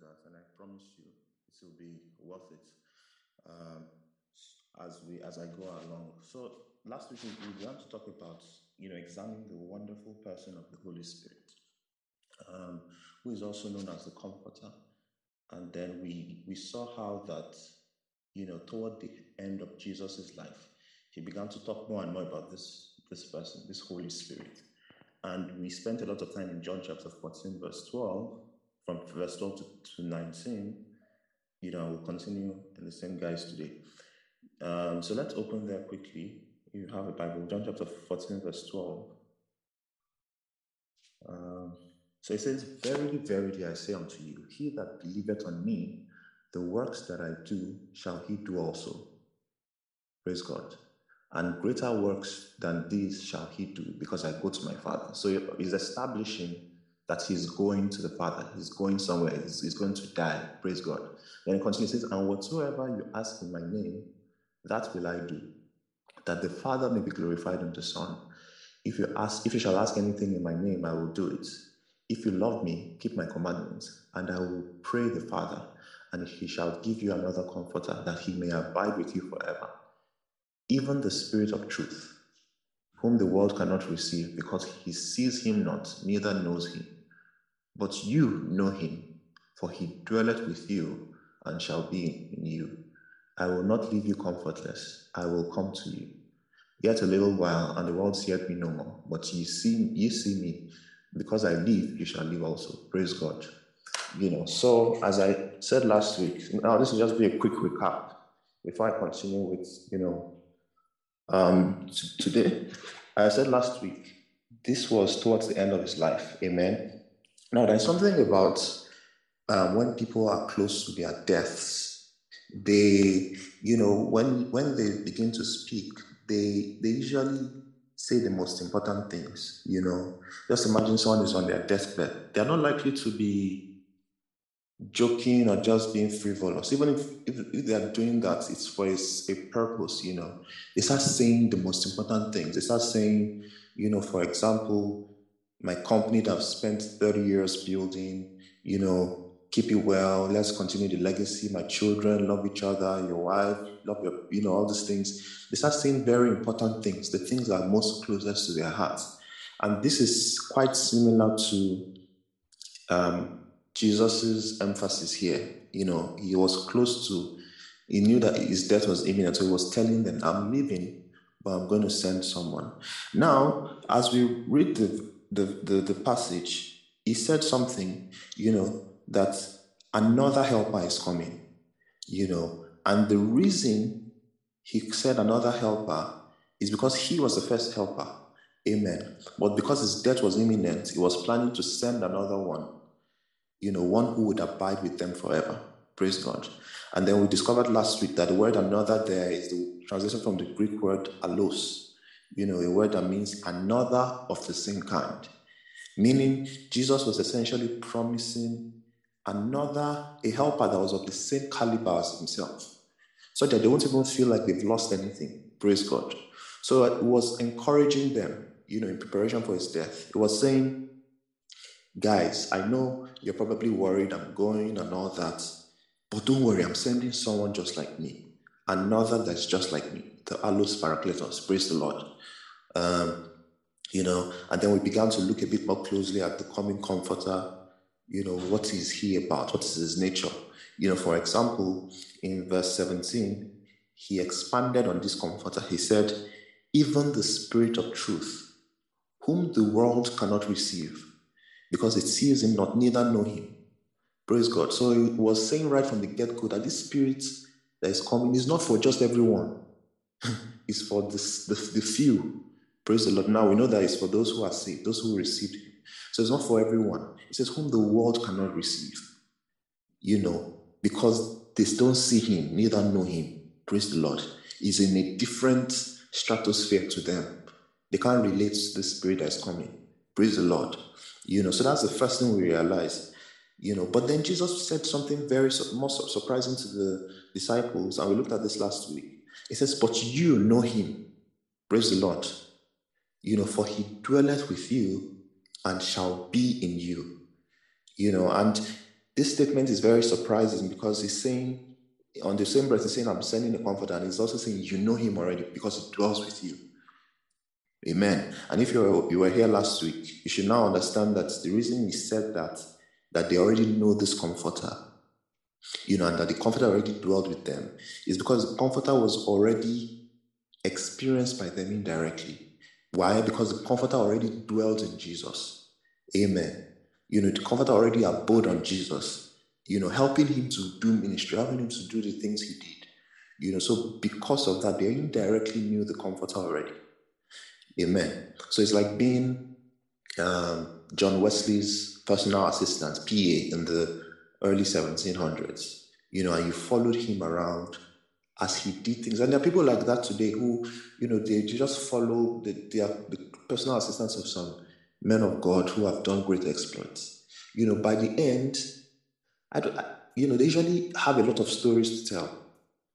that, and I promise you, it will be worth it um, as we as I go along. So last week we began to talk about you know examining the wonderful person of the Holy Spirit, um, who is also known as the Comforter. And then we we saw how that you know toward the end of Jesus' life, he began to talk more and more about this this person, this Holy Spirit. And we spent a lot of time in John chapter 14, verse 12, from verse 12 to, to 19. You know, we'll continue in the same guise today. Um, so let's open there quickly. You have a Bible, John chapter 14, verse 12. Um, so it says, Verily, verily, I say unto you, he that believeth on me, the works that I do shall he do also. Praise God. And greater works than these shall he do, because I go to my Father. So he's establishing that he's going to the Father. He's going somewhere. He's, he's going to die. Praise God. Then he continues, says, And whatsoever you ask in my name, that will I do, that the Father may be glorified in the Son. If you ask, if you shall ask anything in my name, I will do it. If you love me, keep my commandments, and I will pray the Father, and he shall give you another comforter, that he may abide with you forever. Even the Spirit of truth, whom the world cannot receive, because he sees him not, neither knows him. But you know him, for he dwelleth with you and shall be in you. I will not leave you comfortless, I will come to you. Yet a little while, and the world seeth me no more. But ye see, ye see me, because I live, you shall live also. Praise God. You know, so as I said last week, now this will just be a quick recap before I continue with, you know, um, t- today. I said last week, this was towards the end of his life. Amen. Now, there's something about um, when people are close to their deaths, they, you know, when when they begin to speak, they they usually say the most important things. You know, just imagine someone is on their deathbed; they're not likely to be joking or just being frivolous. Even if, if, if they are doing that, it's for a, a purpose. You know, they start saying the most important things. They start saying, you know, for example, my company that I've spent 30 years building, you know, keep it well, let's continue the legacy, my children love each other, your wife, love your, you know, all these things. They start saying very important things, the things that are most closest to their hearts. And this is quite similar to um, Jesus's emphasis here. You know, he was close to, he knew that his death was imminent, so he was telling them, I'm leaving, but I'm going to send someone. Now, as we read the, the, the, the passage, he said something, you know, that another helper is coming, you know, and the reason he said another helper is because he was the first helper. Amen. But because his death was imminent, he was planning to send another one, you know, one who would abide with them forever. Praise God. And then we discovered last week that the word another there is the translation from the Greek word allos, you know, a word that means another of the same kind. Meaning, Jesus was essentially promising another, a helper that was of the same caliber as himself, so that they won't even feel like they've lost anything. Praise God. So it was encouraging them, you know, in preparation for his death. It was saying, guys, I know you're probably worried I'm going and all that, but don't worry, I'm sending someone just like me, another that's just like me, the Allos Parakletos. Praise the Lord. Um, you know, and then we began to look a bit more closely at the coming comforter. You know, what is he about? What is his nature? You know, for example, in verse 17, he expanded on this comforter. He said, Even the Spirit of truth, whom the world cannot receive, because it sees him not, neither know him. Praise God. So he was saying right from the get go that this Spirit that is coming is not for just everyone, it's for the, the, the few. Praise the Lord. Now we know that it's for those who are saved, those who received him. So it's not for everyone. It says, whom the world cannot receive. You know, because they don't see him, neither know him. Praise the Lord. He's in a different stratosphere to them. They can't relate to the spirit that's coming. Praise the Lord. You know, so that's the first thing we realize. You know, but then Jesus said something very more surprising to the disciples, and we looked at this last week. He says, But you know him. Praise the Lord. You know, for he dwelleth with you and shall be in you. You know, and this statement is very surprising because he's saying, on the same breath, he's saying, I'm sending a comforter, and he's also saying, You know him already because he dwells with you. Amen. And if you were, you were here last week, you should now understand that the reason he said that, that they already know this comforter, you know, and that the comforter already dwelled with them, is because the comforter was already experienced by them indirectly. Why? Because the comforter already dwelt in Jesus. Amen. You know, the comforter already abode on Jesus, you know, helping him to do ministry, helping him to do the things he did. You know, so because of that, they indirectly knew the comforter already. Amen. So it's like being um, John Wesley's personal assistant, PA, in the early 1700s, you know, and you followed him around as he did things. And there are people like that today who, you know, they just follow the, the personal assistants of some men of God who have done great exploits. You know, by the end, I don't, I, you know, they usually have a lot of stories to tell,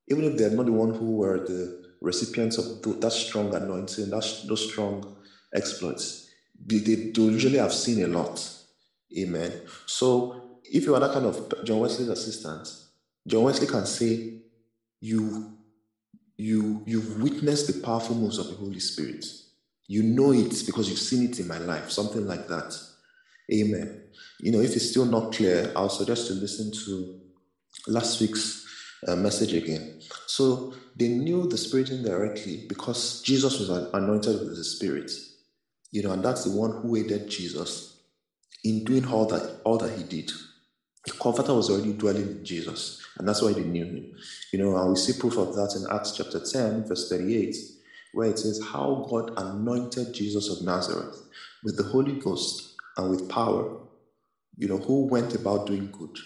even if they're not the one who were the recipients of that strong anointing, that, those strong exploits. They, they, they usually have seen a lot. Amen. So if you are that kind of John Wesley's assistant, John Wesley can say, you you you've witnessed the powerful moves of the Holy Spirit. You know it because you've seen it in my life, something like that. Amen. You know, if it's still not clear, I'll suggest you listen to last week's uh, message again. So they knew the Spirit indirectly because Jesus was anointed with the Spirit. You know, and that's the one who aided Jesus in doing all that all that he did. The Comforter was already dwelling in Jesus, and that's why they knew him. You know, and we see proof of that in Acts chapter 10, verse 38, where it says, How God anointed Jesus of Nazareth with the Holy Ghost and with power, you know, who went about doing good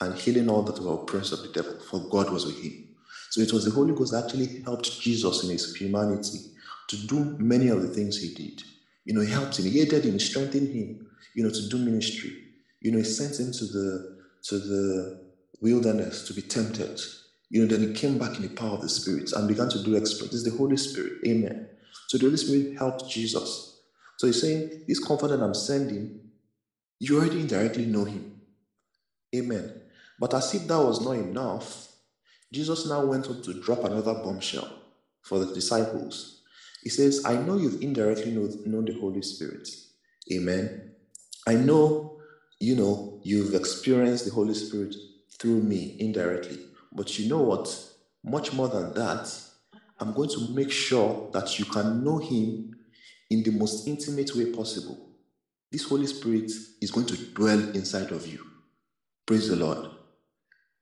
and healing all that were oppressed of the devil, for God was with him. So it was the Holy Ghost that actually helped Jesus in his humanity to do many of the things he did. You know, he helped him, he aided him, he strengthened him, you know, to do ministry. You know, he sent him to the to the wilderness to be tempted. You know, then he came back in the power of the Spirit and began to do exploits. It's the Holy Spirit. Amen. So the Holy Spirit helped Jesus. So he's saying, This comfort that I'm sending, you already indirectly know him. Amen. But as if that was not enough, Jesus now went on to drop another bombshell for the disciples. He says, I know you've indirectly known the Holy Spirit. Amen. I know, you know, you've experienced the Holy Spirit through me indirectly. But you know what? Much more than that, I'm going to make sure that you can know Him in the most intimate way possible. This Holy Spirit is going to dwell inside of you. Praise the Lord.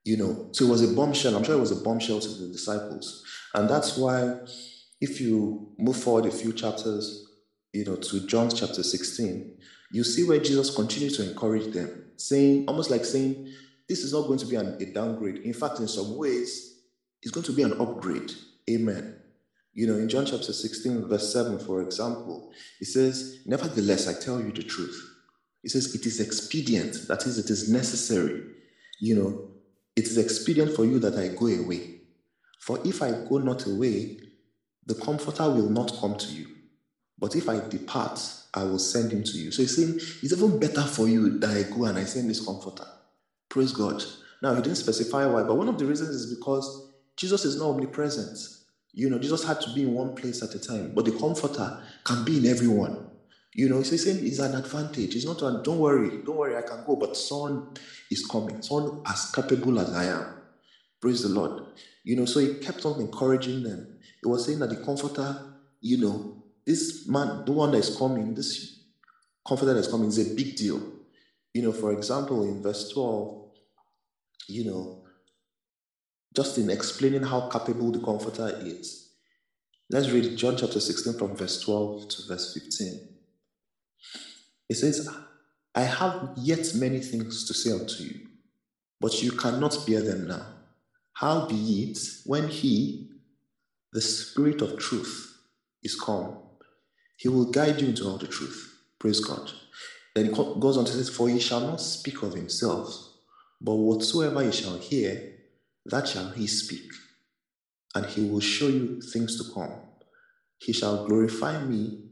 You know, so it was a bombshell. I'm sure it was a bombshell to the disciples. And that's why, if you move forward a few chapters, you know, to John chapter 16, you see where Jesus continues to encourage them, saying, almost like saying, this is not going to be an, a downgrade. In fact, in some ways, it's going to be an upgrade. Amen. You know, in John chapter 16, verse 7, for example, it says, Nevertheless, I tell you the truth. It says, It is expedient, that is, it is necessary. You know, it is expedient for you that I go away. For if I go not away, the Comforter will not come to you. But if I depart, I will send him to you. So he's saying, It's even better for you that I go and I send this Comforter. Praise God. Now, he didn't specify why, but one of the reasons is because Jesus is not omnipresent. You know, Jesus had to be in one place at a time, but the Comforter can be in everyone. You know, he's saying it's an advantage. It's not, a, don't worry, don't worry, I can go, but someone is coming, someone as capable as I am. Praise the Lord. You know, so he kept on encouraging them. He was saying that the Comforter, you know, this man, the one that is coming, this Comforter that is coming is a big deal. You know, for example, in verse 12, you know, just in explaining how capable the Comforter is. Let's read John chapter 16 from verse 12 to verse 15. It says, I have yet many things to say unto you, but you cannot bear them now. Howbeit, when He, the Spirit of truth, is come, He will guide you into all the truth. Praise God. Then he goes on to say, For he shall not speak of himself, but whatsoever he shall hear, that shall he speak, and he will show you things to come. He shall glorify me,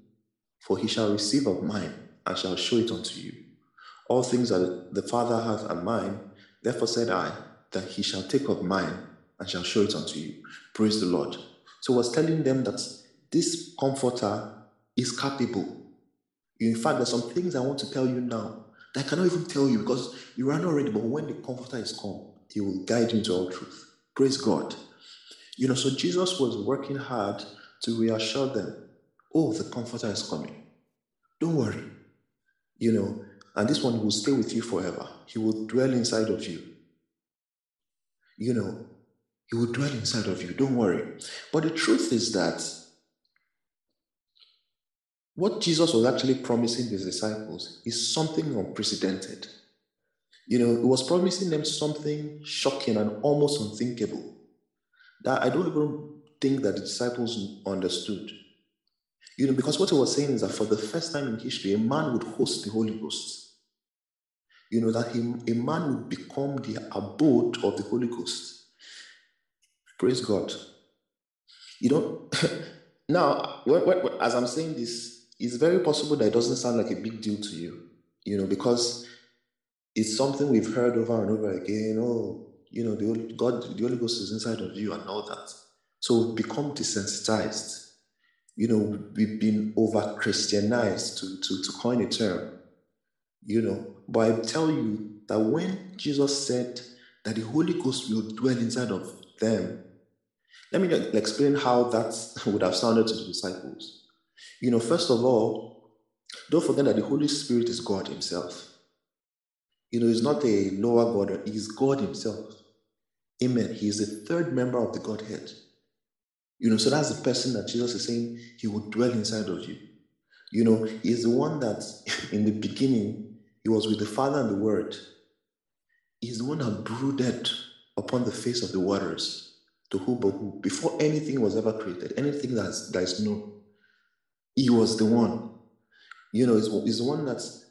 for he shall receive of mine, and shall show it unto you. All things that the Father hath are mine, Therefore said I, that he shall take of mine and shall show it unto you. Praise the Lord. So was telling them that this comforter is capable. In fact, there's some things I want to tell you now that I cannot even tell you because you are not ready. But when the comforter is come, he will guide you into all truth. Praise God. You know, so Jesus was working hard to reassure them, oh, the comforter is coming. Don't worry. You know, and this one will stay with you forever. He will dwell inside of you. You know, he will dwell inside of you. Don't worry. But the truth is that what Jesus was actually promising his disciples is something unprecedented. You know, he was promising them something shocking and almost unthinkable that I don't even think that the disciples understood. You know, because what he was saying is that for the first time in history, a man would host the Holy Ghost. You know, that he, a man would become the abode of the Holy Ghost. Praise God. You know, now, as I'm saying this, it's very possible that it doesn't sound like a big deal to you, you know, because it's something we've heard over and over again. Oh, you know, the Holy, God, the Holy Ghost is inside of you and all that. So we've become desensitized. You know, we've been over Christianized to, to, to coin a term. You know, but I tell you that when Jesus said that the Holy Ghost will dwell inside of them, let me explain how that would have sounded to the disciples. You know, first of all, don't forget that the Holy Spirit is God Himself. You know, He's not a lower God, He's God Himself. Amen. He is the third member of the Godhead. You know, so that's the person that Jesus is saying He will dwell inside of you. You know, He is the one that in the beginning, He was with the Father and the Word. He's the one that brooded upon the face of the waters, to who but who, before anything was ever created, anything that's, that is known. He was the one. You know, he's, the one that's,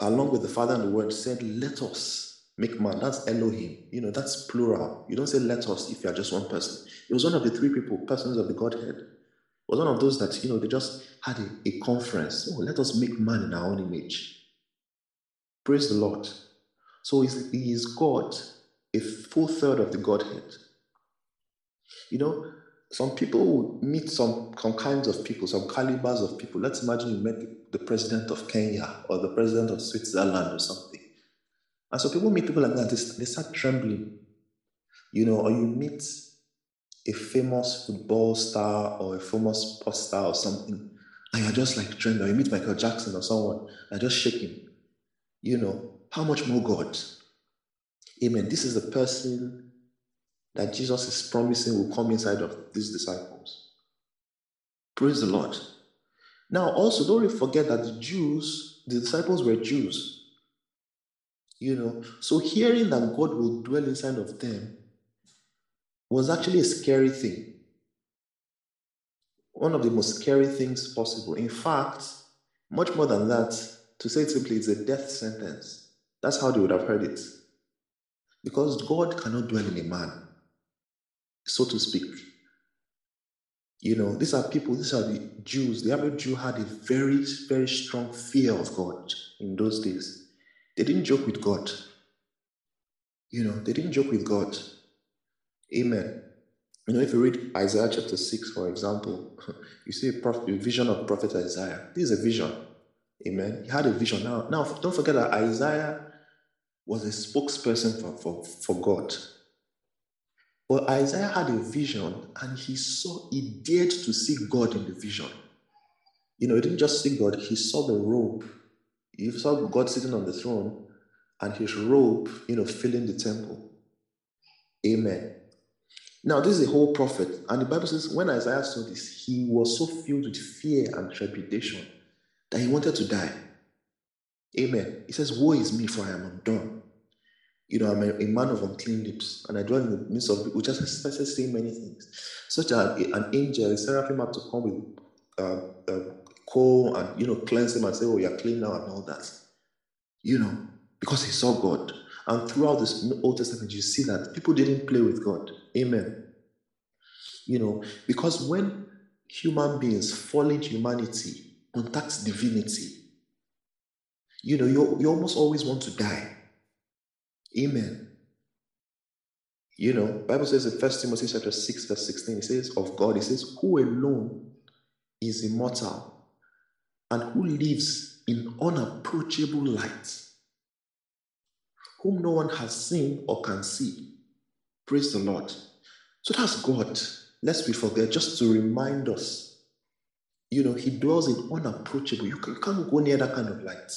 along with the Father and the Word, said, Let us make man. That's Elohim. You know, that's plural. You don't say let us if you are just one person. It was one of the three people, persons of the Godhead. It was one of those that, you know, they just had a, a conference. Oh, let us make man in our own image. Praise the Lord. So he is God, a full third of the Godhead. You know, some people meet some, some kinds of people, some calibers of people. Let's imagine you met the president of Kenya or the president of Switzerland or something. And so people meet people like that, they start trembling. You know, or you meet a famous football star or a famous sports star or something, and you're just like trembling. Or you meet Michael Jackson or someone, and just shaking. You know, how much more God? Amen. This is the person that Jesus is promising will come inside of these disciples. Praise the Lord. Now, also, don't forget that the Jews, the disciples were Jews. You know, so hearing that God will dwell inside of them was actually a scary thing. One of the most scary things possible. In fact, much more than that, to say it simply, it's a death sentence. That's how they would have heard it. Because God cannot dwell in a man so to speak. You know, these are people, these are the Jews. The average Jew had a very, very strong fear of God in those days. They didn't joke with God. You know, they didn't joke with God. Amen. You know, if you read Isaiah chapter 6, for example, you see a, prophet, a vision of prophet Isaiah. This is a vision. Amen. He had a vision. Now, now don't forget that Isaiah was a spokesperson for, for, for God. But Isaiah had a vision and he saw, he dared to see God in the vision. You know, he didn't just see God, he saw the robe. He saw God sitting on the throne and his robe, you know, filling the temple. Amen. Now, this is a whole prophet. And the Bible says when Isaiah saw this, he was so filled with fear and trepidation that he wanted to die. Amen. He says, Woe is me, for I am undone you know, I'm a, a, man of unclean lips, and I dwell in the midst of which just started saying many things. Such as an angel, a seraphim had to come with uh, uh, coal and you know cleanse him and say, "Oh, you're clean now," and all that. You know, because he saw God. And throughout this Old Testament, you see that people didn't play with God. Amen. You know, because when human beings, fallen humanity, contacts divinity, you know, you, you almost always want to die Amen. You know, Bible says in First Timothy chapter 6, verse 16, it says of God, it says, who alone is immortal and who lives in unapproachable light, whom no one has seen or can see. Praise the Lord. So that's God. Lest we forget, just to remind us, you know, He dwells in unapproachable. You, can, you can't go near that kind of light.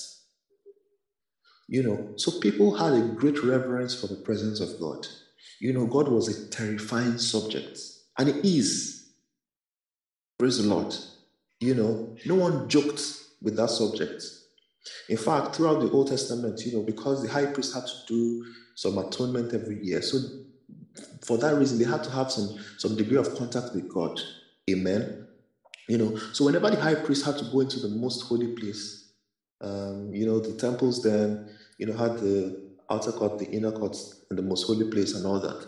You know, so people had a great reverence for the presence of God. You know, God was a terrifying subject, and He is. Praise the Lord. You know, no one joked with that subject. In fact, throughout the Old Testament, you know, because the high priest had to do some atonement every year, so for that reason, they had to have some some degree of contact with God. Amen. You know, so whenever the high priest had to go into the most holy place, um, you know, the temples then, you know, had the outer court, the inner court, and the most holy place, and all that.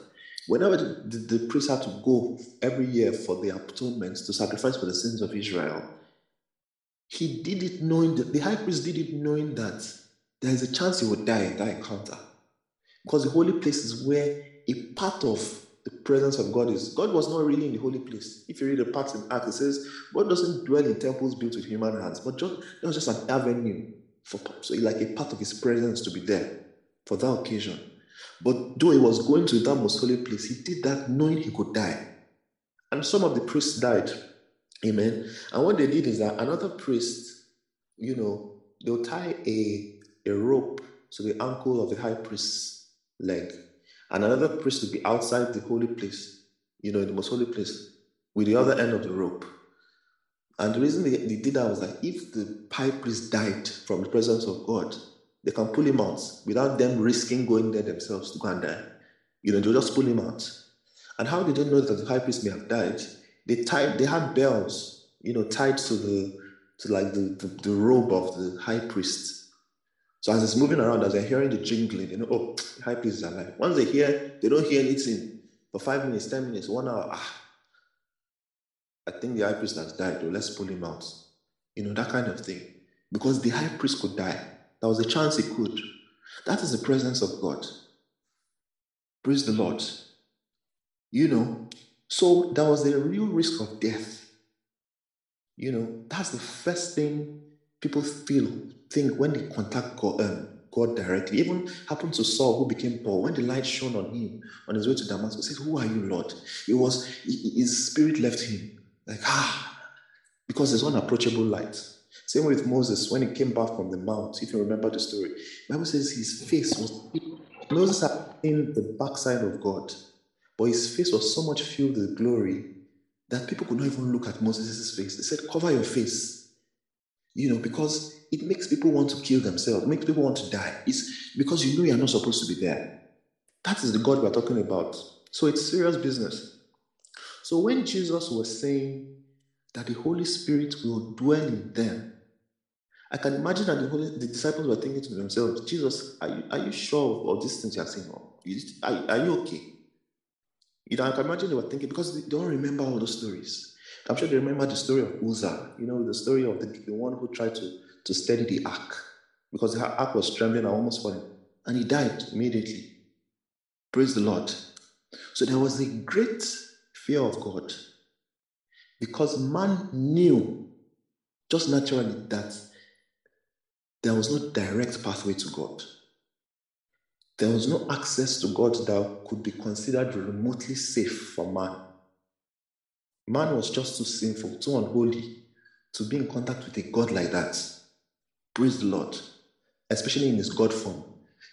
Whenever the, the, the priest had to go every year for the atonement to sacrifice for the sins of Israel, he did it knowing that the high priest did it knowing that there is a chance he would die in that encounter. Because the holy place is where a part of the presence of God is. God was not really in the holy place. If you read the parts in Acts, it says God doesn't dwell in temples built with human hands, but just, was just an avenue for so like a part of his presence to be there for that occasion. But though he was going to that most holy place, he did that knowing he could die. And some of the priests died. Amen. And what they did is that another priest, you know, they'll tie a, a rope to the ankle of the high priest's leg and another priest would be outside the holy place, you know, in the most holy place, with the other end of the rope. And the reason they, they did that was that if the high priest died from the presence of God, they can pull him out without them risking going there themselves to go and die. You know, they'll just pull him out. And how did they know that the high priest may have died? They tied, they had bells, you know, tied to the to like the, the, the robe of the high priest so as it's moving around, as they're hearing the jingling, you know, oh, high priest is alive. Once they hear, they don't hear anything for five minutes, ten minutes, one hour. Ah, I think the high priest has died. Though. Let's pull him out. You know that kind of thing. Because the high priest could die. There was a chance he could. That is the presence of God. Praise the Lord. You know, so there was a real risk of death. You know, that's the first thing people feel think when they contact God, um, God directly, even happened to Saul who became Paul, when the light shone on him on his way to Damascus, he said, Who are you, Lord? It was his spirit left him. Like, ah, because there's unapproachable light. Same with Moses when he came back from the mount, if you remember the story. Bible says his face was Moses had seen the backside of God, but his face was so much filled with glory that people could not even look at Moses' face. They said, Cover your face. You know, because it makes people want to kill themselves, makes people want to die. It's because you know you're not supposed to be there. That is the God we're talking about. So it's serious business. So when Jesus was saying that the Holy Spirit will dwell in them, I can imagine that the, Holy, the disciples were thinking to themselves, Jesus, are you, are you sure of all these things you're saying? Are, are you okay? You know, I can imagine they were thinking because they don't remember all those stories. I'm sure they remember the story of Uzzah, you know, the story of the, the one who tried to, to steady the ark because the ark was trembling and almost falling. And he died immediately. Praise the Lord. So there was a great fear of God because man knew just naturally that there was no direct pathway to God. There was no access to God that could be considered remotely safe for man. Man was just too sinful, too unholy to be in contact with a God like that. Praise the Lord. Especially in his God form.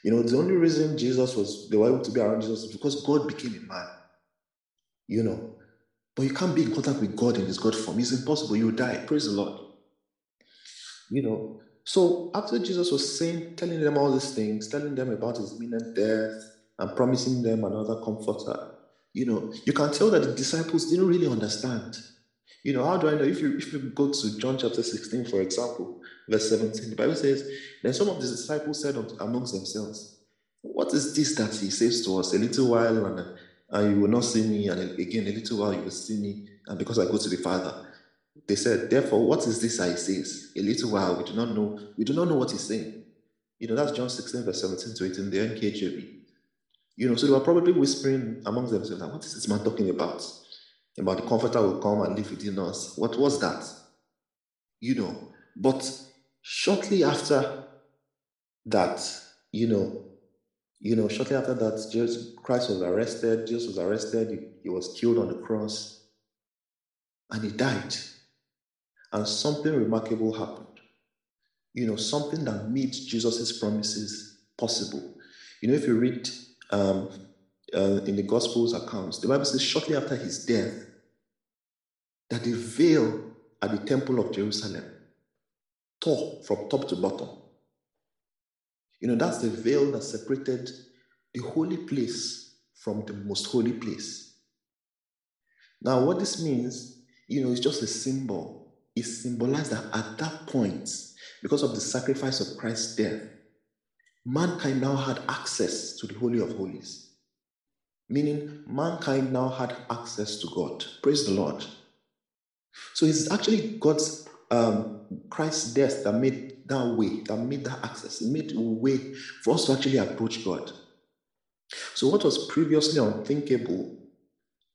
You know, the only reason Jesus was, they were able to be around Jesus is because God became a man. You know. But you can't be in contact with God in his God form. It's impossible. You die. Praise the Lord. You know. So after Jesus was saying, telling them all these things, telling them about his imminent death, and promising them another comforter, you know, you can tell that the disciples didn't really understand. You know, how do I know? If you if you go to John chapter 16, for example, verse 17, the Bible says, Then some of the disciples said amongst themselves, What is this that he says to us? A little while and, and you will not see me, and again a little while you will see me, and because I go to the Father. They said, Therefore, what is this I says? A little while, we do not know, we do not know what he's saying. You know, that's John 16, verse 17 to 18, the NKJV. You know, so they were probably whispering amongst themselves, what is this man talking about? About the comforter will come and live within us. What was that? You know, but shortly after that, you know, you know, shortly after that, Jesus Christ was arrested, Jesus was arrested, he, he was killed on the cross, and he died. And something remarkable happened. You know, something that made Jesus' promises possible. You know, if you read um, uh, in the Gospels accounts, the Bible says shortly after his death, that the veil at the temple of Jerusalem tore from top to bottom. You know, that's the veil that separated the holy place from the most holy place. Now, what this means, you know, is just a symbol. It symbolized that at that point, because of the sacrifice of Christ's death, mankind now had access to the Holy of Holies. Meaning, mankind now had access to God. Praise the Lord. So it's actually God's um, Christ's death that made that way, that made that access, made a way for us to actually approach God. So what was previously unthinkable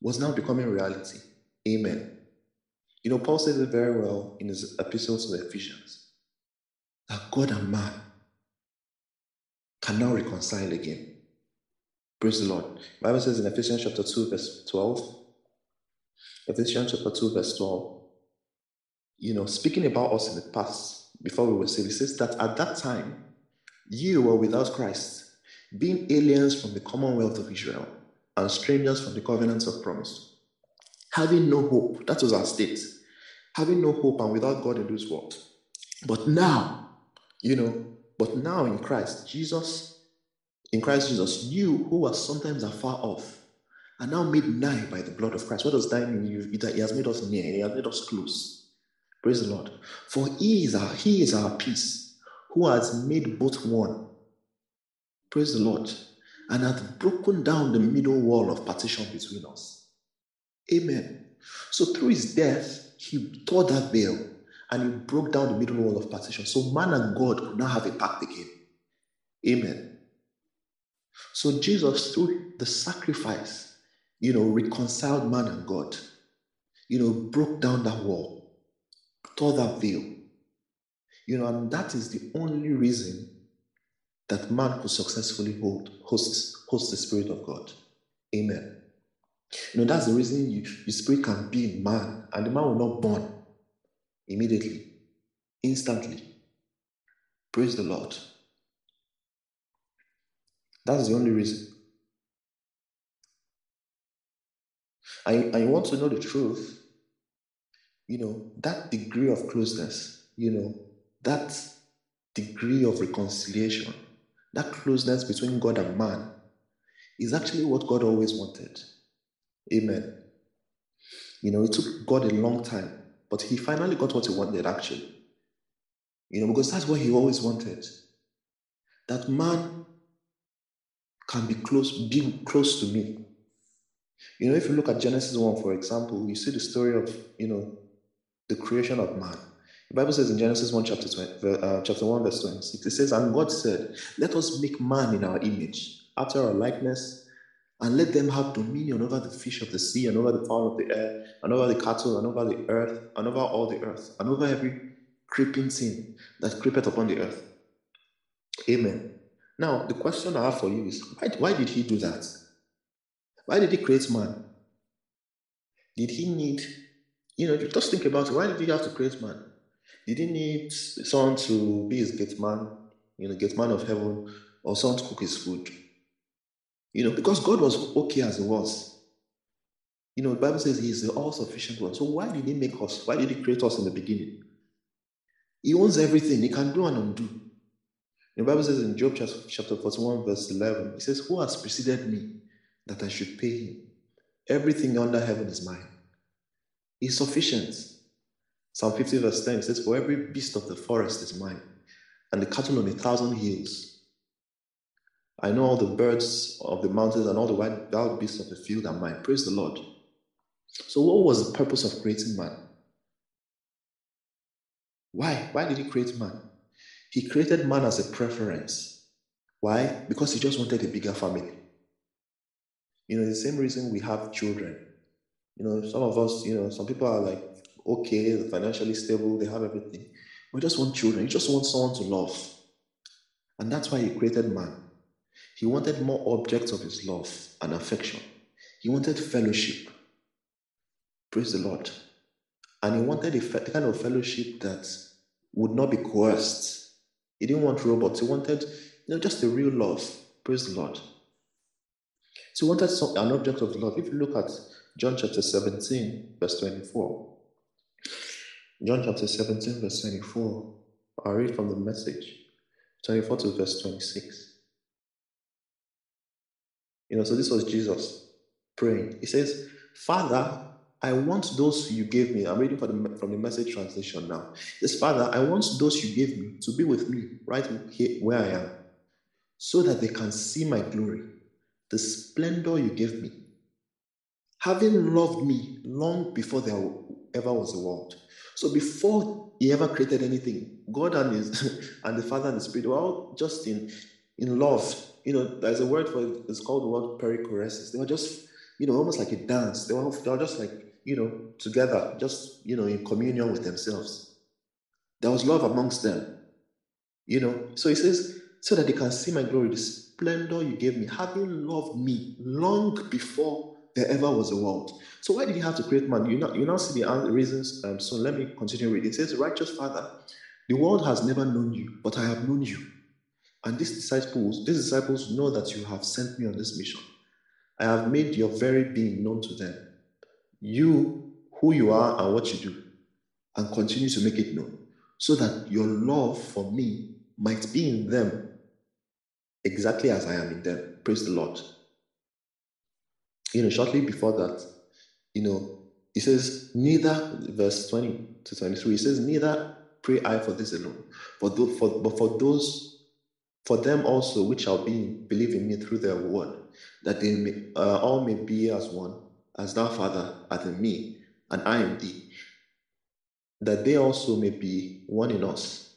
was now becoming reality. Amen. You know, Paul says it very well in his epistles to the Ephesians that God and man can now reconcile again. Praise the Lord. Bible says in Ephesians chapter 2, verse 12. Ephesians chapter 2, verse 12. You know, speaking about us in the past, before we were saved, it says that at that time, you were without Christ, being aliens from the commonwealth of Israel and strangers from the covenants of promise, having no hope. That was our state. Having no hope and without God in this world. But now, you know, but now in Christ, Jesus, in Christ Jesus, you who were sometimes afar off are now made nigh by the blood of Christ. What does that mean? He has made us near, He has made us close. Praise the Lord. For He is our, He is our peace, who has made both one. Praise the Lord. And hath broken down the middle wall of partition between us. Amen. So through his death, he tore that veil and he broke down the middle wall of partition. So man and God could now have a pact again. Amen. So Jesus, through the sacrifice, you know, reconciled man and God, you know, broke down that wall, tore that veil. You know, and that is the only reason that man could successfully hold, host, host the Spirit of God. Amen. You know, that's the reason you, your spirit can be in man, and the man will not born immediately, instantly. Praise the Lord. That's the only reason. I, you want to know the truth, you know, that degree of closeness, you know, that degree of reconciliation, that closeness between God and man is actually what God always wanted. Amen. You know, it took God a long time but he finally got what he wanted, actually. You know, because that's what he always wanted. That man can be close, be close to me. You know, if you look at Genesis 1, for example, you see the story of, you know, the creation of man. The Bible says in Genesis 1, chapter, 20, uh, chapter 1, verse 26, it says, And God said, Let us make man in our image, after our likeness, and let them have dominion over the fish of the sea, and over the fowl of the air, and over the cattle, and over the earth, and over all the earth, and over every creeping thing that creepeth upon the earth. Amen. Now, the question I have for you is why, why did he do that? Why did he create man? Did he need, you know, just think about it. Why did he have to create man? Did he need someone to be his gate man, you know, gate man of heaven, or someone to cook his food? You know, because God was okay as He was. You know, the Bible says He is the all sufficient one. So why did He make us? Why did He create us in the beginning? He owns everything, He can do and undo. The Bible says in Job chapter 41, verse 11, He says, Who has preceded me that I should pay Him? Everything under heaven is mine. He's sufficient. Psalm 50, verse 10 says, For every beast of the forest is mine, and the cattle on a thousand hills I know all the birds of the mountains and all the wild, beasts of the field are mine. Praise the Lord. So, what was the purpose of creating man? Why? Why did he create man? He created man as a preference. Why? Because he just wanted a bigger family. You know, the same reason we have children. You know, some of us, you know, some people are like, okay, financially stable, they have everything. We just want children. You just want someone to love. And that's why he created man. He wanted more objects of his love and affection. He wanted fellowship. Praise the Lord. And he wanted a kind of fellowship that would not be coerced. He didn't want robots. He wanted, you know, just a real love. Praise the Lord. So he wanted some, an object of love. If you look at John chapter 17, verse 24. John chapter 17, verse 24. I'll read from the message. 24 to verse 26. You know, so this was Jesus praying. He says, Father, I want those you gave me. I'm reading from the, from the message translation now. He says, Father, I want those you gave me to be with me right here where I am, so that they can see my glory, the splendor you gave me. Having loved me long before there ever was a world. So before he ever created anything, God and his and the Father and the Spirit were all just in in love. You know, there's a word for it, it's called the word perichoresis. They were just, you know, almost like a dance. They were, they were just like, you know, together, just, you know, in communion with themselves. There was love amongst them. You know, so he says, so that they can see my glory, the splendor you gave me, having loved me long before there ever was a world. So why did he have to create man? You now, you now see the reasons. Um, so let me continue reading. It says, Righteous Father, the world has never known you, but I have known you. And these disciples, these disciples know that you have sent me on this mission. I have made your very being known to them. You, who you are and what you do, and continue to make it known, so that your love for me might be in them exactly as I am in them. Praise the Lord. You know, shortly before that, you know, he says, neither, verse 20 to 23, he says, neither pray I for this alone, for, for, but for those for them also which shall be believe in me through their word, that they may, uh, all may be as one, as thou, Father, art in me, and I in thee, that they also may be one in us,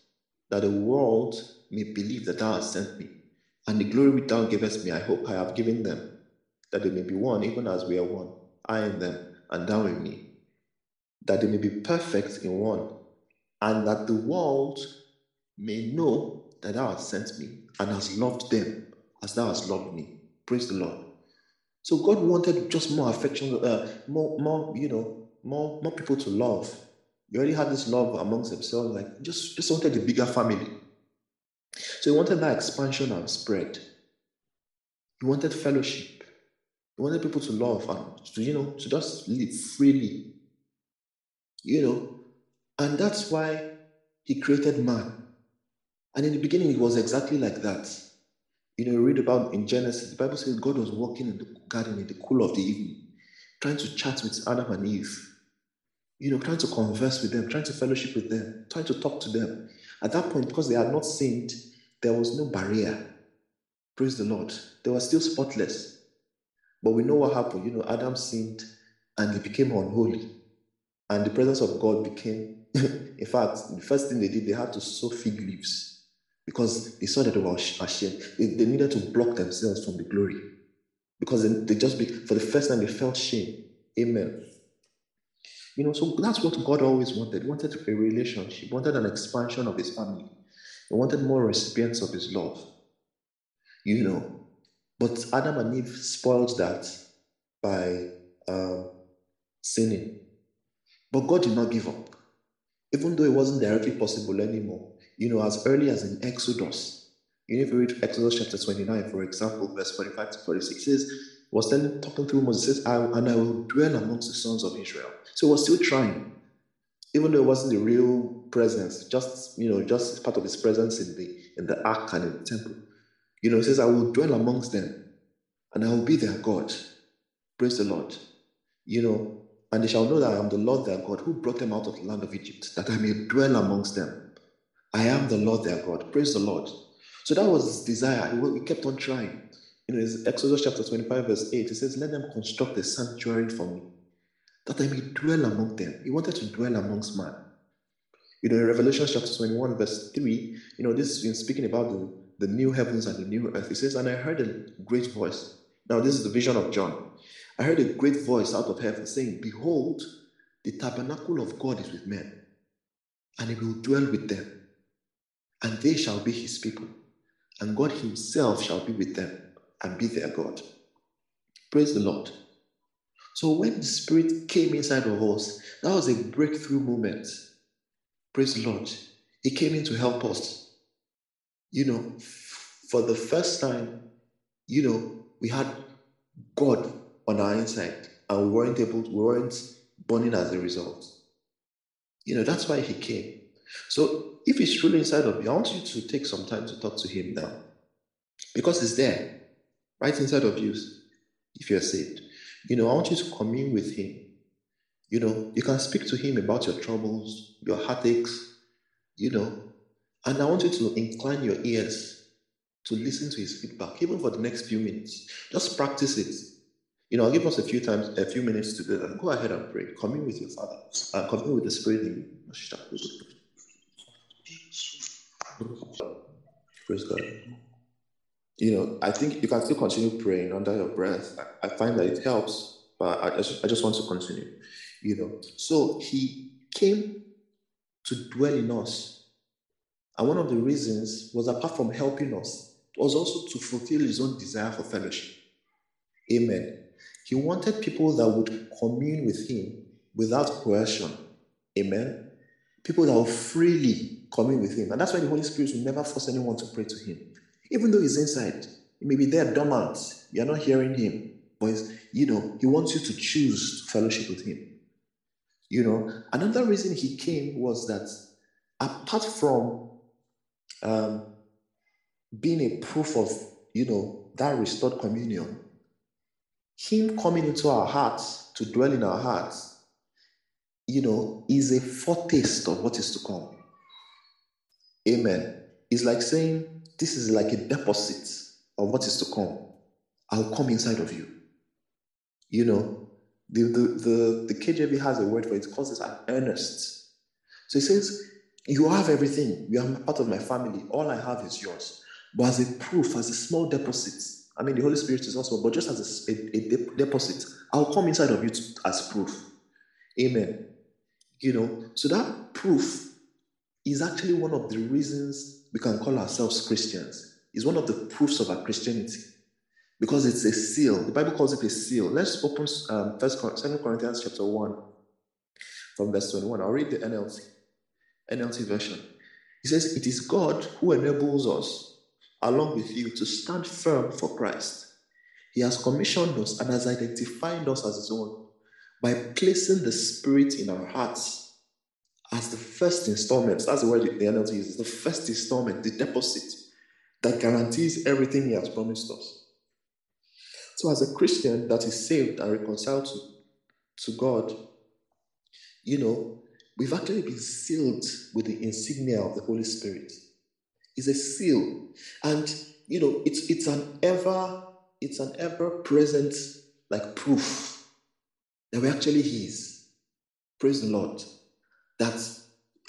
that the world may believe that thou hast sent me. And the glory which thou gavest me, I hope I have given them, that they may be one, even as we are one, I in them, and thou in me, that they may be perfect in one, and that the world may know that thou hast sent me and has loved them as thou hast loved me. Praise the Lord. So God wanted just more affection, uh, more, more, you know, more, more people to love. You already had this love amongst themselves, like just, just wanted a bigger family. So he wanted that expansion and spread. He wanted fellowship. He wanted people to love and to, you know, to just live freely. You know, and that's why he created man. And in the beginning, it was exactly like that. You know, you read about in Genesis, the Bible says God was walking in the garden in the cool of the evening, trying to chat with Adam and Eve. You know, trying to converse with them, trying to fellowship with them, trying to talk to them. At that point, because they had not sinned, there was no barrier. Praise the Lord. They were still spotless. But we know what happened. You know, Adam sinned and he became unholy. And the presence of God became, in fact, the first thing they did, they had to sow fig leaves because they saw that they were ashamed. They, they needed to block themselves from the glory because they, they just, be, for the first time, they felt shame. Amen. You know, so that's what God always wanted. He wanted a relationship, he wanted an expansion of his family, he wanted more recipients of his love. You know, but Adam and Eve spoiled that by um, sinning. But God did not give up, even though it wasn't directly possible anymore you know, as early as in Exodus. You know, if you read Exodus chapter 29, for example, verse 45 to 46, says, was then talking through Moses, says, I, and I will dwell amongst the sons of Israel. So he was still trying, even though it wasn't the real presence, just, you know, just part of his presence in the in the ark and in the temple. You know, he says, I will dwell amongst them, and I will be their God. Praise the Lord. You know, and they shall know that I am the Lord their God who brought them out of the land of Egypt, that I may dwell amongst them. I am the Lord their God. Praise the Lord. So that was his desire. We kept on trying. In his Exodus chapter 25, verse 8, it says, Let them construct a sanctuary for me, that I may dwell among them. He wanted to dwell amongst man. You know, in Revelation chapter 21, verse 3, you know, this is speaking about the, the new heavens and the new earth. It says, And I heard a great voice Now, this is the vision of John. I heard a great voice out of heaven saying, Behold, the tabernacle of God is with men, and he will dwell with them, and they shall be his people, and God himself shall be with them and be their God. Praise the Lord. So when the Spirit came inside of us, that was a breakthrough moment. Praise the Lord. He came in to help us. You know, for the first time, you know, we had God on our inside and we weren't able, we weren't burning as a result. You know, that's why He came. So if He's truly inside of you, I want you to take some time to talk to Him now because He's there, right inside of you, if you're saved. You know, I want you to commune with Him. You know, you can speak to Him about your troubles, your heartaches, you know, and I want you to incline your ears to listen to His feedback, even for the next few minutes. Just practice it. You know, I'll give us a few times, a few minutes to do that. Go ahead and pray. Commune with your Father. Uh, commune with the Spirit in you. Praise God. You know, I think you can still continue praying under your breath. I, find that it helps, but I, I, just, I just want to continue. You know, so he came to dwell in us. And one of the reasons was apart from helping us, was also to fulfill his own desire for fellowship. Amen. He wanted people that would commune with him without coercion. Amen. People that will freely commune with him. And that's why the Holy Spirit will never force anyone to pray to him. Even though he's inside, he may be there dormant. You're not hearing him. But you know, he wants you to choose to fellowship with him. You know, another reason he came was that apart from um, being a proof of, you know, that restored communion, him coming into our hearts to dwell in our hearts, you know, is a foretaste of what is to come. Amen. It's like saying, this is like a deposit of what is to come. I'll come inside of you. You know, the, the, the, the KJV has a word for it, it calls it an earnest. So it says, You have everything. You are part of my family. All I have is yours. But as a proof, as a small deposit, I mean, the Holy Spirit is also, but just as a, a, a deposit, I'll come inside of you to, as proof. Amen. You know, so that proof is actually one of the reasons we can call ourselves Christians. It's one of the proofs of our Christianity because it's a seal. The Bible calls it a seal. Let's open um, First, Second Corinthians chapter one, from verse twenty-one. I'll read the NLT, NLT version. He says, "It is God who enables us, along with you, to stand firm for Christ. He has commissioned us and has identified us as His own by placing the Spirit in our hearts as the first installment. That's the word the NLT uses. The first installment, the deposit that guarantees everything He has promised us." So, as a Christian that is saved and reconciled to, to God, you know, we've actually been sealed with the insignia of the Holy Spirit. It's a seal. And, you know, it's, it's an ever, it's an ever present like proof that we're actually His. Praise the Lord. That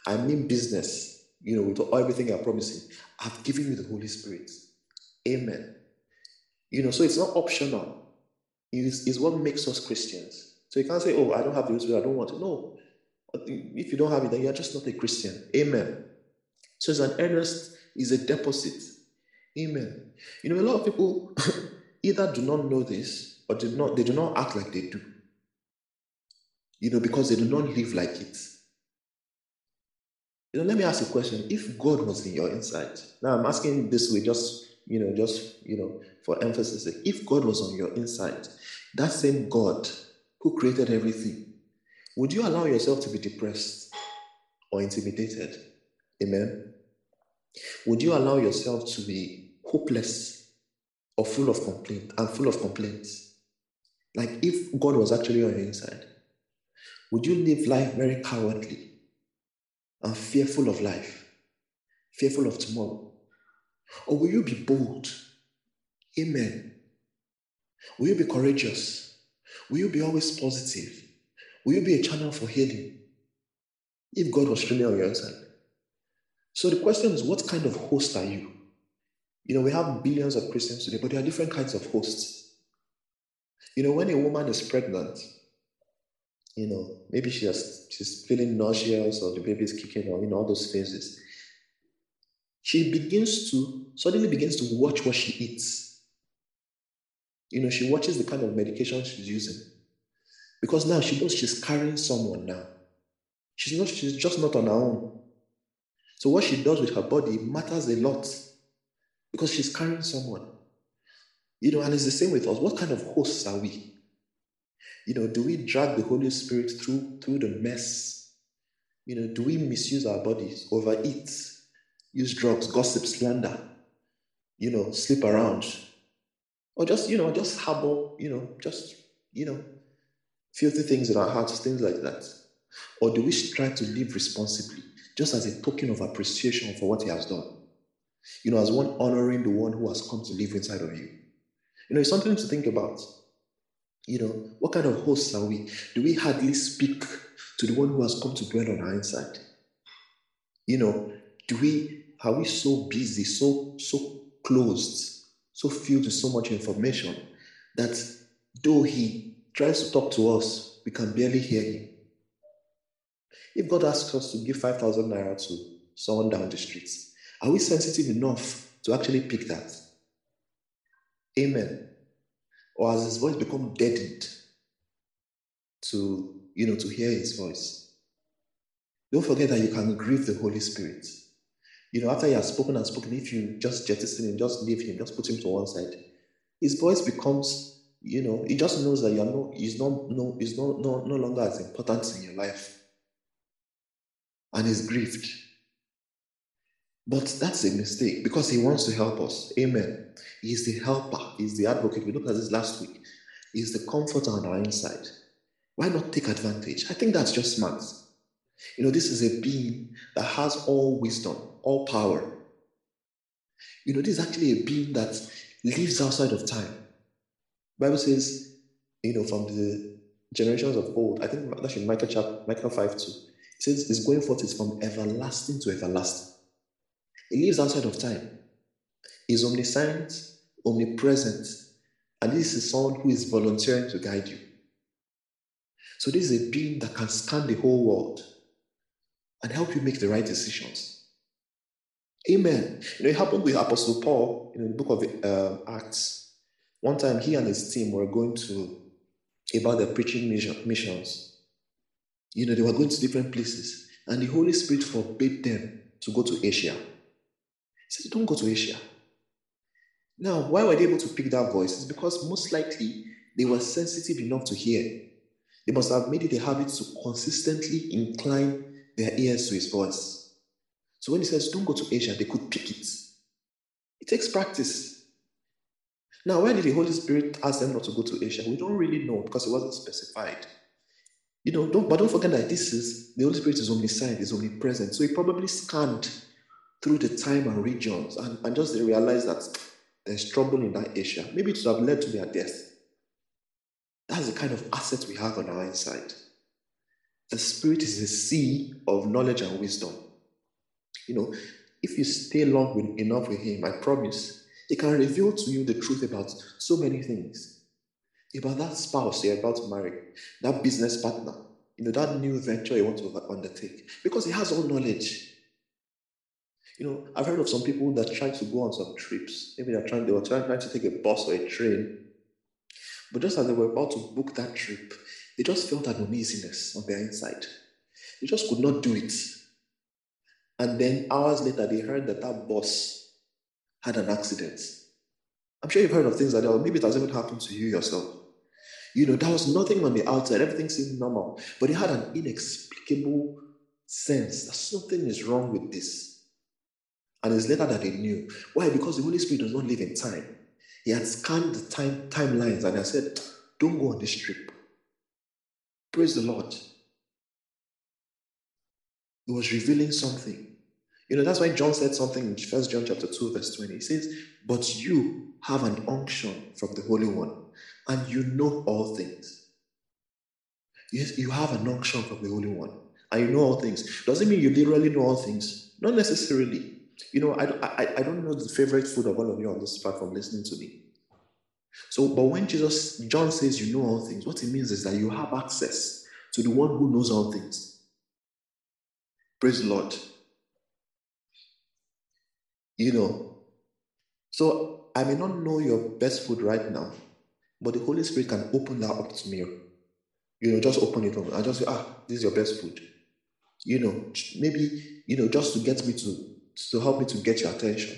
I mean business, you know, with everything I'm promising. I've given you the Holy Spirit. Amen. You know, so it's not optional. It's, it's what makes us Christians. So you can't say, oh, I don't have the Holy Spirit, I don't want it. No. If you don't have it, then you're just not a Christian. Amen. So it's an earnest, is a deposit. Amen. You know, a lot of people either do not know this or do not they do not act like they do. You know, because they do not live like it. You know, let me ask you a question. If God was in your inside, now I'm asking this way, just you know, just you know, for emphasis if God was on your inside, that same God who created everything, would you allow yourself to be depressed or intimidated? Amen. Would you allow yourself to be hopeless or full of complaint and full of complaints? Like if God was actually on your inside, would you live life very cowardly and fearful of life, fearful of tomorrow? Or will you be bold Amen. Will you be courageous? Will you be always positive? Will you be a channel for healing? If God was truly on your side. So the question is, what kind of host are you? You know, we have billions of Christians today, but there are different kinds of hosts. You know, when a woman is pregnant, you know, maybe she has, she's feeling nauseous or the baby is kicking or, you know, all those phases. She begins to, suddenly begins to watch what she eats. You know, she watches the kind of medication she's using. Because now she knows she's carrying someone now. She's not, she's just not on her own. So what she does with her body matters a lot because she's carrying someone. You know, and it's the same with us. What kind of hosts are we? You know, do we drag the Holy Spirit through through the mess? You know, do we misuse our bodies, overeat, use drugs, gossip, slander, you know, sleep around? Or just, you know, just harbor, you know, just, you know, filthy things in our hearts, things like that? Or do we try to live responsibly, just as a token of appreciation for what he has done? You know, as one honoring the one who has come to live inside of you. You know, it's something to think about. You know, what kind of hosts are we? Do we hardly speak to the one who has come to dwell on our inside? You know, do we are we so busy, so so closed, so filled with so much information that though he tries to talk to us, we can barely hear him. If God asks us to give 5,000 naira to someone down the streets, are we sensitive enough to actually pick that? Amen. Or has his voice become deadened to, you know, to hear his voice? Don't forget that you can grieve the Holy Spirit. You know, after he has spoken and spoken, if you just jettison him, just leave him, just put him to one side, his voice becomes, you know, he just knows that you're no, he's not no, he's no, no, no longer as important in your life. And he's grieved. But that's a mistake because he wants to help us. Amen. He's the helper, he's the advocate. We looked at this last week. He's the comforter on our inside. Why not take advantage? I think that's just smart. You know, this is a being that has all wisdom, all power. You know, this is actually a being that lives outside of time. Bible says, you know, from the generations of old, I think that's in Micah chapter Micah 5 2. It says it's going forth is from everlasting to everlasting. He lives outside of time. He's omniscient, omnipresent, and this is someone who is volunteering to guide you. So this is a being that can scan the whole world and help you make the right decisions. Amen. You know, it happened with Apostle Paul in the book of uh, Acts. One time, he and his team were going to about the preaching mission, missions. You know, they were going to different places, and the Holy Spirit forbade them to go to Asia. Said, Don't go to Asia. Now, why were they able to pick that voice? It's because most likely they were sensitive enough to hear. They must have made it a habit to consistently incline their ears to his voice. So when he says, Don't go to Asia, they could pick it. It takes practice. Now, why did the Holy Spirit ask them not to go to Asia? We don't really know because it wasn't specified. You know, don't, but don't forget that this is the Holy Spirit is omniscient, is omnipresent. So he probably scanned through the time and regions and, and just realize that there's trouble in that Asia. Maybe it would have led to their death. That's the kind of asset we have on our inside. The Spirit is a sea of knowledge and wisdom. You know, if you stay long with, enough with Him, I promise, He can reveal to you the truth about so many things. About that spouse you're about to marry, that business partner, you know, that new venture you want to undertake. Because He has all knowledge. You know, I've heard of some people that try to go on some trips. Maybe they're trying, they were trying, to take a bus or a train. But just as they were about to book that trip, they just felt an uneasiness on their inside. They just could not do it. And then hours later, they heard that that bus had an accident. I'm sure you've heard of things like that, or maybe it has even happened to you yourself. You know, there was nothing on the outside, everything seemed normal, but they had an inexplicable sense that something is wrong with this. And it's later that they knew. Why? Because the Holy Spirit does not live in time. He had scanned the time timelines and I said, Don't go on this trip. Praise the Lord. He was revealing something. You know, that's why John said something in First John chapter 2, verse 20. He says, But you have an unction from the Holy One, and you know all things. Yes, you have an unction from the Holy One, and you know all things. Doesn't mean you literally know all things. Not necessarily. You know, I, I, I don't know the favorite food of all of you on this platform listening to me. So, but when Jesus, John says you know all things, what it means is that you have access to the one who knows all things. Praise the Lord. You know, so I may not know your best food right now, but the Holy Spirit can open that up to me. You know, just open it up. I just say, ah, this is your best food. You know, maybe, you know, just to get me to, to help me to get your attention.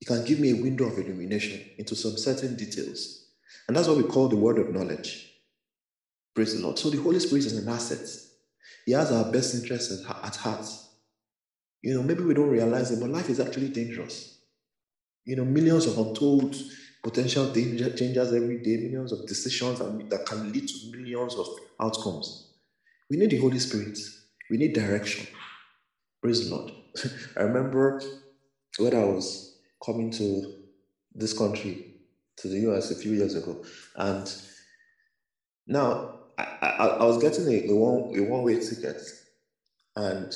It can give me a window of illumination into some certain details. And that's what we call the word of knowledge. Praise the Lord. So the Holy Spirit is an asset. He has our best interests at heart. You know, maybe we don't realize it, but life is actually dangerous. You know, millions of untold potential dangers every day, millions of decisions that can lead to millions of outcomes. We need the Holy Spirit. We need direction. Praise the Lord. I remember when I was coming to this country, to the US a few years ago, and now I, I, I was getting a, a one a one way ticket, and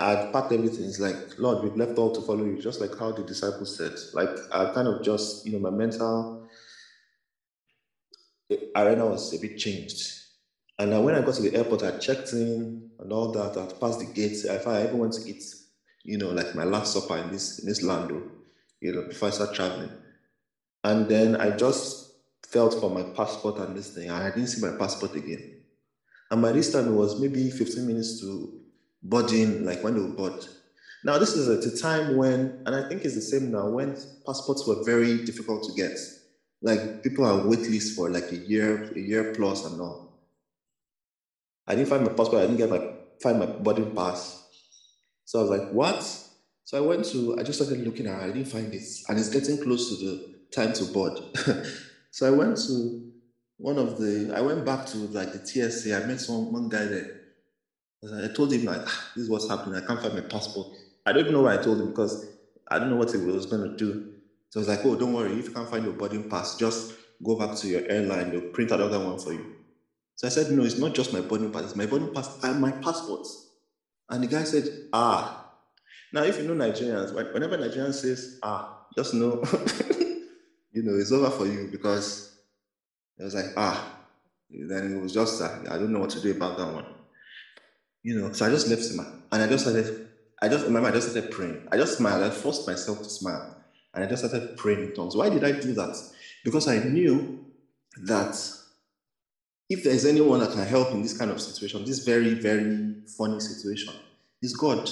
I'd packed everything. It's like, Lord, we've left all to follow you, just like how the disciples said. Like, I kind of just, you know, my mental arena was a bit changed. And when I got to the airport, I checked in and all that. I'd passed the gates. If I ever went to eat, you know, like my last supper in this in this land, you know, before I start traveling. And then I just felt for my passport and this thing. I didn't see my passport again. And by this time, was maybe 15 minutes to boarding, like when they were board. Now, this is at a time when, and I think it's the same now, when passports were very difficult to get. Like people are wait lists for like a year, a year plus and all. I didn't find my passport, I didn't get my find my boarding pass. So I was like, what? So I went to, I just started looking at I didn't find it. And it's getting close to the time to board. so I went to one of the, I went back to like the TSA, I met some one guy there. I told him like, ah, this is what's happening. I can't find my passport. I don't even know why I told him because I don't know what he was going to do. So I was like, oh, don't worry. If you can't find your boarding pass, just go back to your airline. They'll print out another one for you. So I said, no, it's not just my boarding pass. It's my boarding pass and my passport. And the guy said, ah. Now, if you know Nigerians, whenever Nigerian says, ah, just know, you know, it's over for you because it was like, ah. Then it was just, uh, I don't know what to do about that one. You know, so I just left him and I just started, I just remember I just started praying. I just smiled. I forced myself to smile. And I just started praying in tongues. Why did I do that? Because I knew that if there's anyone that can help in this kind of situation, this very, very funny situation, is God.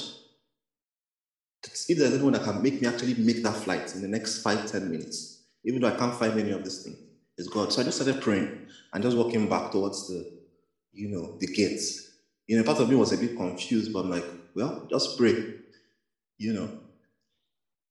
If there's anyone that can make me actually make that flight in the next five, ten minutes, even though I can't find any of this thing, is God. So I just started praying and just walking back towards the, you know, the gates you know, part of me was a bit confused, but I'm like, well, just pray, you know.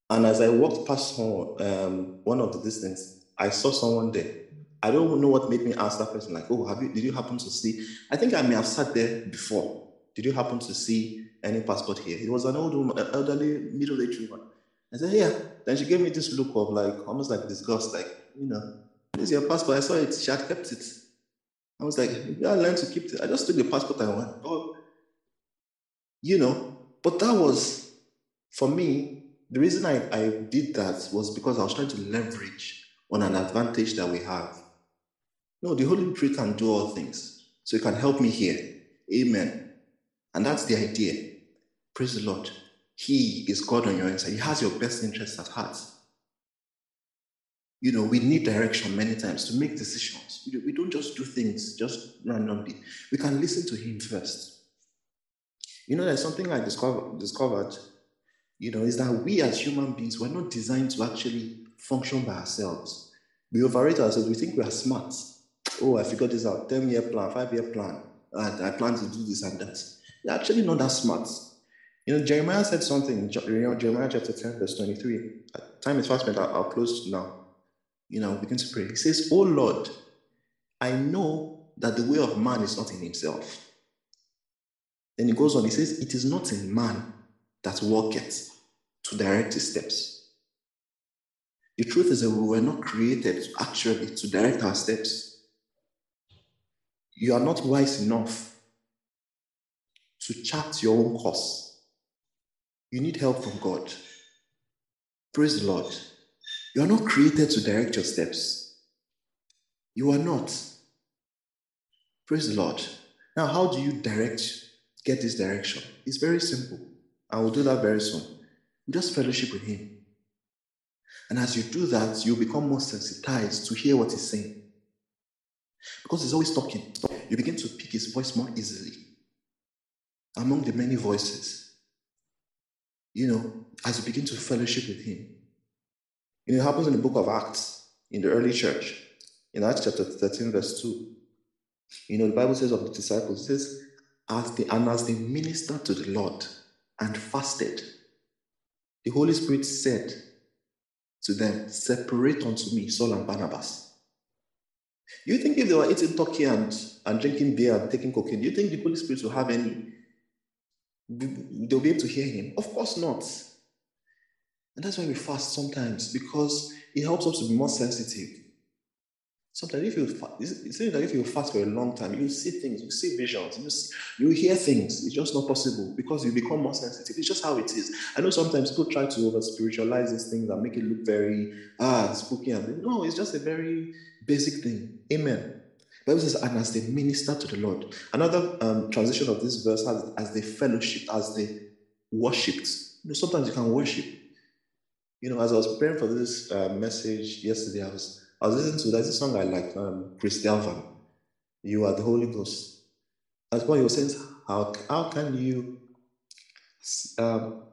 And as I walked past um, one of the distance, I saw someone there. I don't know what made me ask that person, like, oh, have you, did you happen to see? I think I may have sat there before. Did you happen to see any passport here? It was an old woman, an elderly, middle-aged woman. I said, yeah. Then she gave me this look of like, almost like disgust, like, you know, this is your passport. I saw it. She had kept it. I was like, I learned to keep it. I just took the passport and went, oh, you know, but that was, for me, the reason I, I did that was because I was trying to leverage on an advantage that we have. No, the Holy Spirit can do all things. So it can help me here. Amen. And that's the idea. Praise the Lord. He is God on your inside. He has your best interests at heart. You know, we need direction many times to make decisions. We don't just do things just randomly. We can listen to Him first. You know, there's something I discovered, discovered, you know, is that we as human beings, we're not designed to actually function by ourselves. We overrate ourselves. We think we are smart. Oh, I figured this out. 10 year plan, five year plan. I, I plan to do this and that. You're actually not that smart. You know, Jeremiah said something, Jeremiah chapter 10, verse 23. Uh, time is fast spent, I'll, I'll close now you know, begin to pray. He says, Oh Lord, I know that the way of man is not in himself. Then he goes on, he says, It is not in man that walketh to direct his steps. The truth is that we were not created actually to direct our steps. You are not wise enough to chart your own course. You need help from God. Praise the Lord. You are not created to direct your steps. You are not. Praise the Lord. Now, how do you direct, get this direction? It's very simple. I will do that very soon. Just fellowship with Him. And as you do that, you become more sensitized to hear what He's saying. Because He's always talking. You begin to pick His voice more easily among the many voices. You know, as you begin to fellowship with Him. You know, it happens in the book of Acts in the early church, in Acts chapter 13, verse 2. You know, the Bible says of the disciples, it says, as they, and as they ministered to the Lord and fasted, the Holy Spirit said to them, Separate unto me Saul and Barnabas. You think if they were eating turkey and, and drinking beer and taking cocaine, do you think the Holy Spirit will have any? They'll be able to hear him? Of course not. And that's why we fast sometimes, because it helps us to be more sensitive. Sometimes if you it seems like if you fast for a long time, you see things, you see visions, you, see, you hear things. It's just not possible because you become more sensitive. It's just how it is. I know sometimes people try to over spiritualize these things and make it look very ah spooky and no, it's just a very basic thing. Amen. Bible says, and as they minister to the Lord. Another um, transition of this verse has as they fellowship, as they worshipped. You know, sometimes you can worship. You know, as I was preparing for this uh, message yesterday, I was I was listening to a song I like, um, Chris Delvan. You are the Holy Ghost. As well, he was saying, how, how can you um,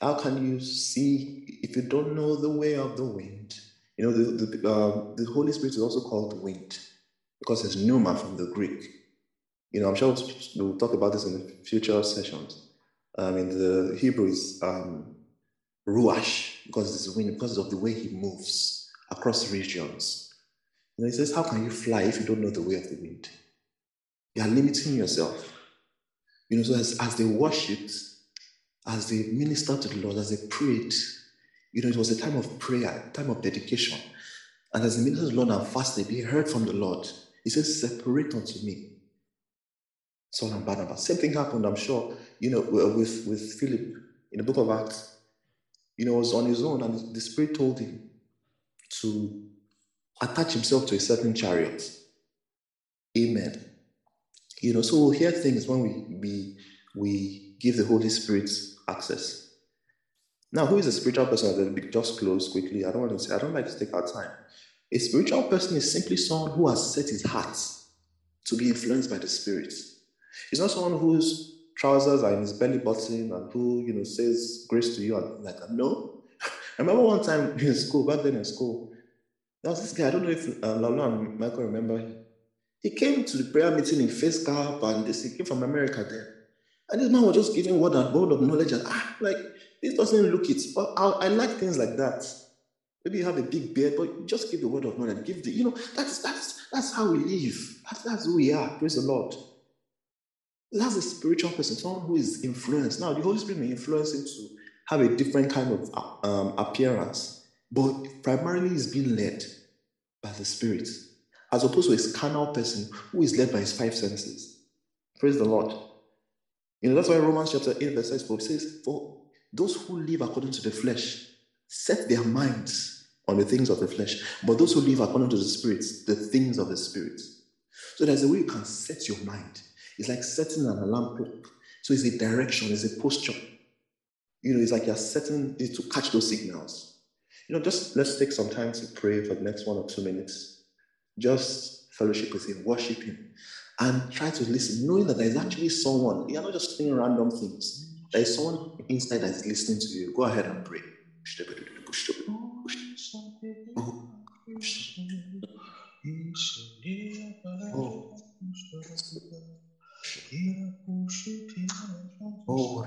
how can you see if you don't know the way of the wind? You know, the, the, uh, the Holy Spirit is also called wind because it's pneuma from the Greek. You know, I'm sure we'll talk about this in future sessions. Um, in the Hebrew is um, ruach because it's wind, because of the way he moves across regions. And he says, How can you fly if you don't know the way of the wind? You are limiting yourself. You know, so as, as they worshipped, as they ministered to the Lord, as they prayed, you know, it was a time of prayer, time of dedication. And as they ministered to the Lord and fasted, they heard from the Lord. He says, Separate unto me. Saul and Barnabas. Same thing happened, I'm sure, you know, with, with Philip in the book of Acts. You know, was on his own, and the Spirit told him, to attach himself to a certain chariot. Amen. You know, so we'll hear things when we we we give the Holy Spirit access. Now, who is a spiritual person? I'll just close quickly. I don't want to say, I don't like to take our time. A spiritual person is simply someone who has set his heart to be influenced by the Spirit. He's not someone whose trousers are in his belly button and who, you know, says grace to you and like that. No. I remember one time in school, back then in school, there was this guy, I don't know if Lalo and Michael remember him. He came to the prayer meeting in face cap and this, he came from America then. And this man was just giving word and word of knowledge. And ah, like, this doesn't look it. But I, I like things like that. Maybe you have a big beard, but just give the word of knowledge. Give the, you know, that's that's that's how we live. That's, that's who we are. Praise the Lord. That's a spiritual person, someone who is influenced. Now, the Holy Spirit may influence him to have a different kind of um, appearance, but primarily is being led by the Spirit, as opposed to a carnal person who is led by his five senses. Praise the Lord. You know, that's why Romans chapter 8, verse 4 says, For those who live according to the flesh set their minds on the things of the flesh, but those who live according to the Spirit, the things of the Spirit. So there's a way you can set your mind. It's like setting an alarm clock. So it's a direction, it's a posture. You know, it's like you're setting it to catch those signals. You know, just let's take some time to pray for the next one or two minutes. Just fellowship with Him, worship Him, and try to listen, knowing that there is actually someone. You're not just saying random things. There is someone inside that is listening to you. Go ahead and pray. Oh. Oh,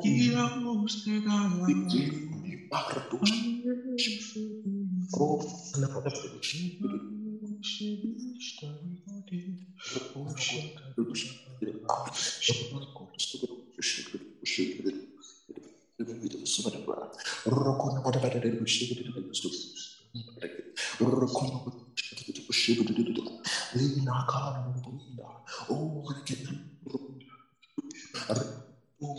better. Kira musta gaya, Oh, Oh,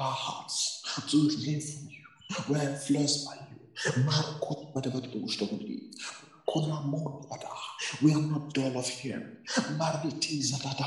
our hearts to live for you. We're influenced by you. The of the we are not dull of hearing. Maritiza dada.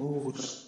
oh,